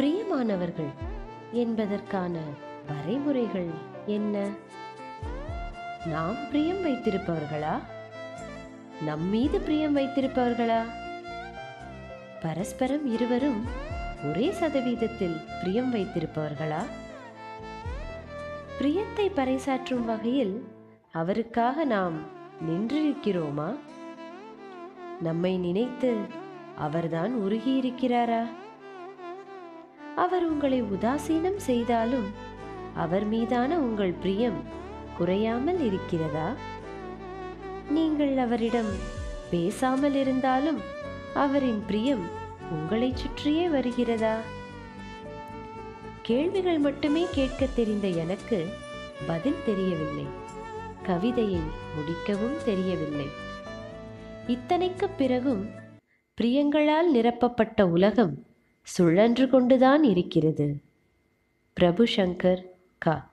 பிரியமானவர்கள் என்பதற்கான வரைமுறைகள் என்ன? நாம் பிரியம் வைத்திருப்பவர்களா? நம் மீது பிரியம் வைத்திருப்பவர்களா? பரஸ்பரம் இருவரும் ஒரே சதவீதத்தில் பிரியம் வைத்திருப்பவர்களா? பிரியத்தை பறைசாற்றும் வகையில் அவருக்காக நாம் நின்றிருக்கிறோமா? நம்மை நினைத்து அவர்தான் உருகியிருக்கிறாரா? அவர் உங்களை உதாசீனம் செய்தாலும் அவர் மீதான உங்கள் பிரியம் குறையாமல் இருக்கிறதா? நீங்கள் அவரிடம் பேசாமல் இருந்தாலும் அவரின் பிரியம் உங்களைச் சுற்றியே வருகிறதா? கேள்விகள் மட்டுமே கேட்கத் தெரிந்த எனக்கு பதில் தெரியவில்லை. கவிதையை முடிக்கவும் தெரியவில்லை. இத்தனைக்கு பிறகும் பிரியங்களால் நிரப்பப்பட்ட உலகம் சுழன்று கொண்டுதான் இருக்கிறது. பிரபு சங்கர் கா.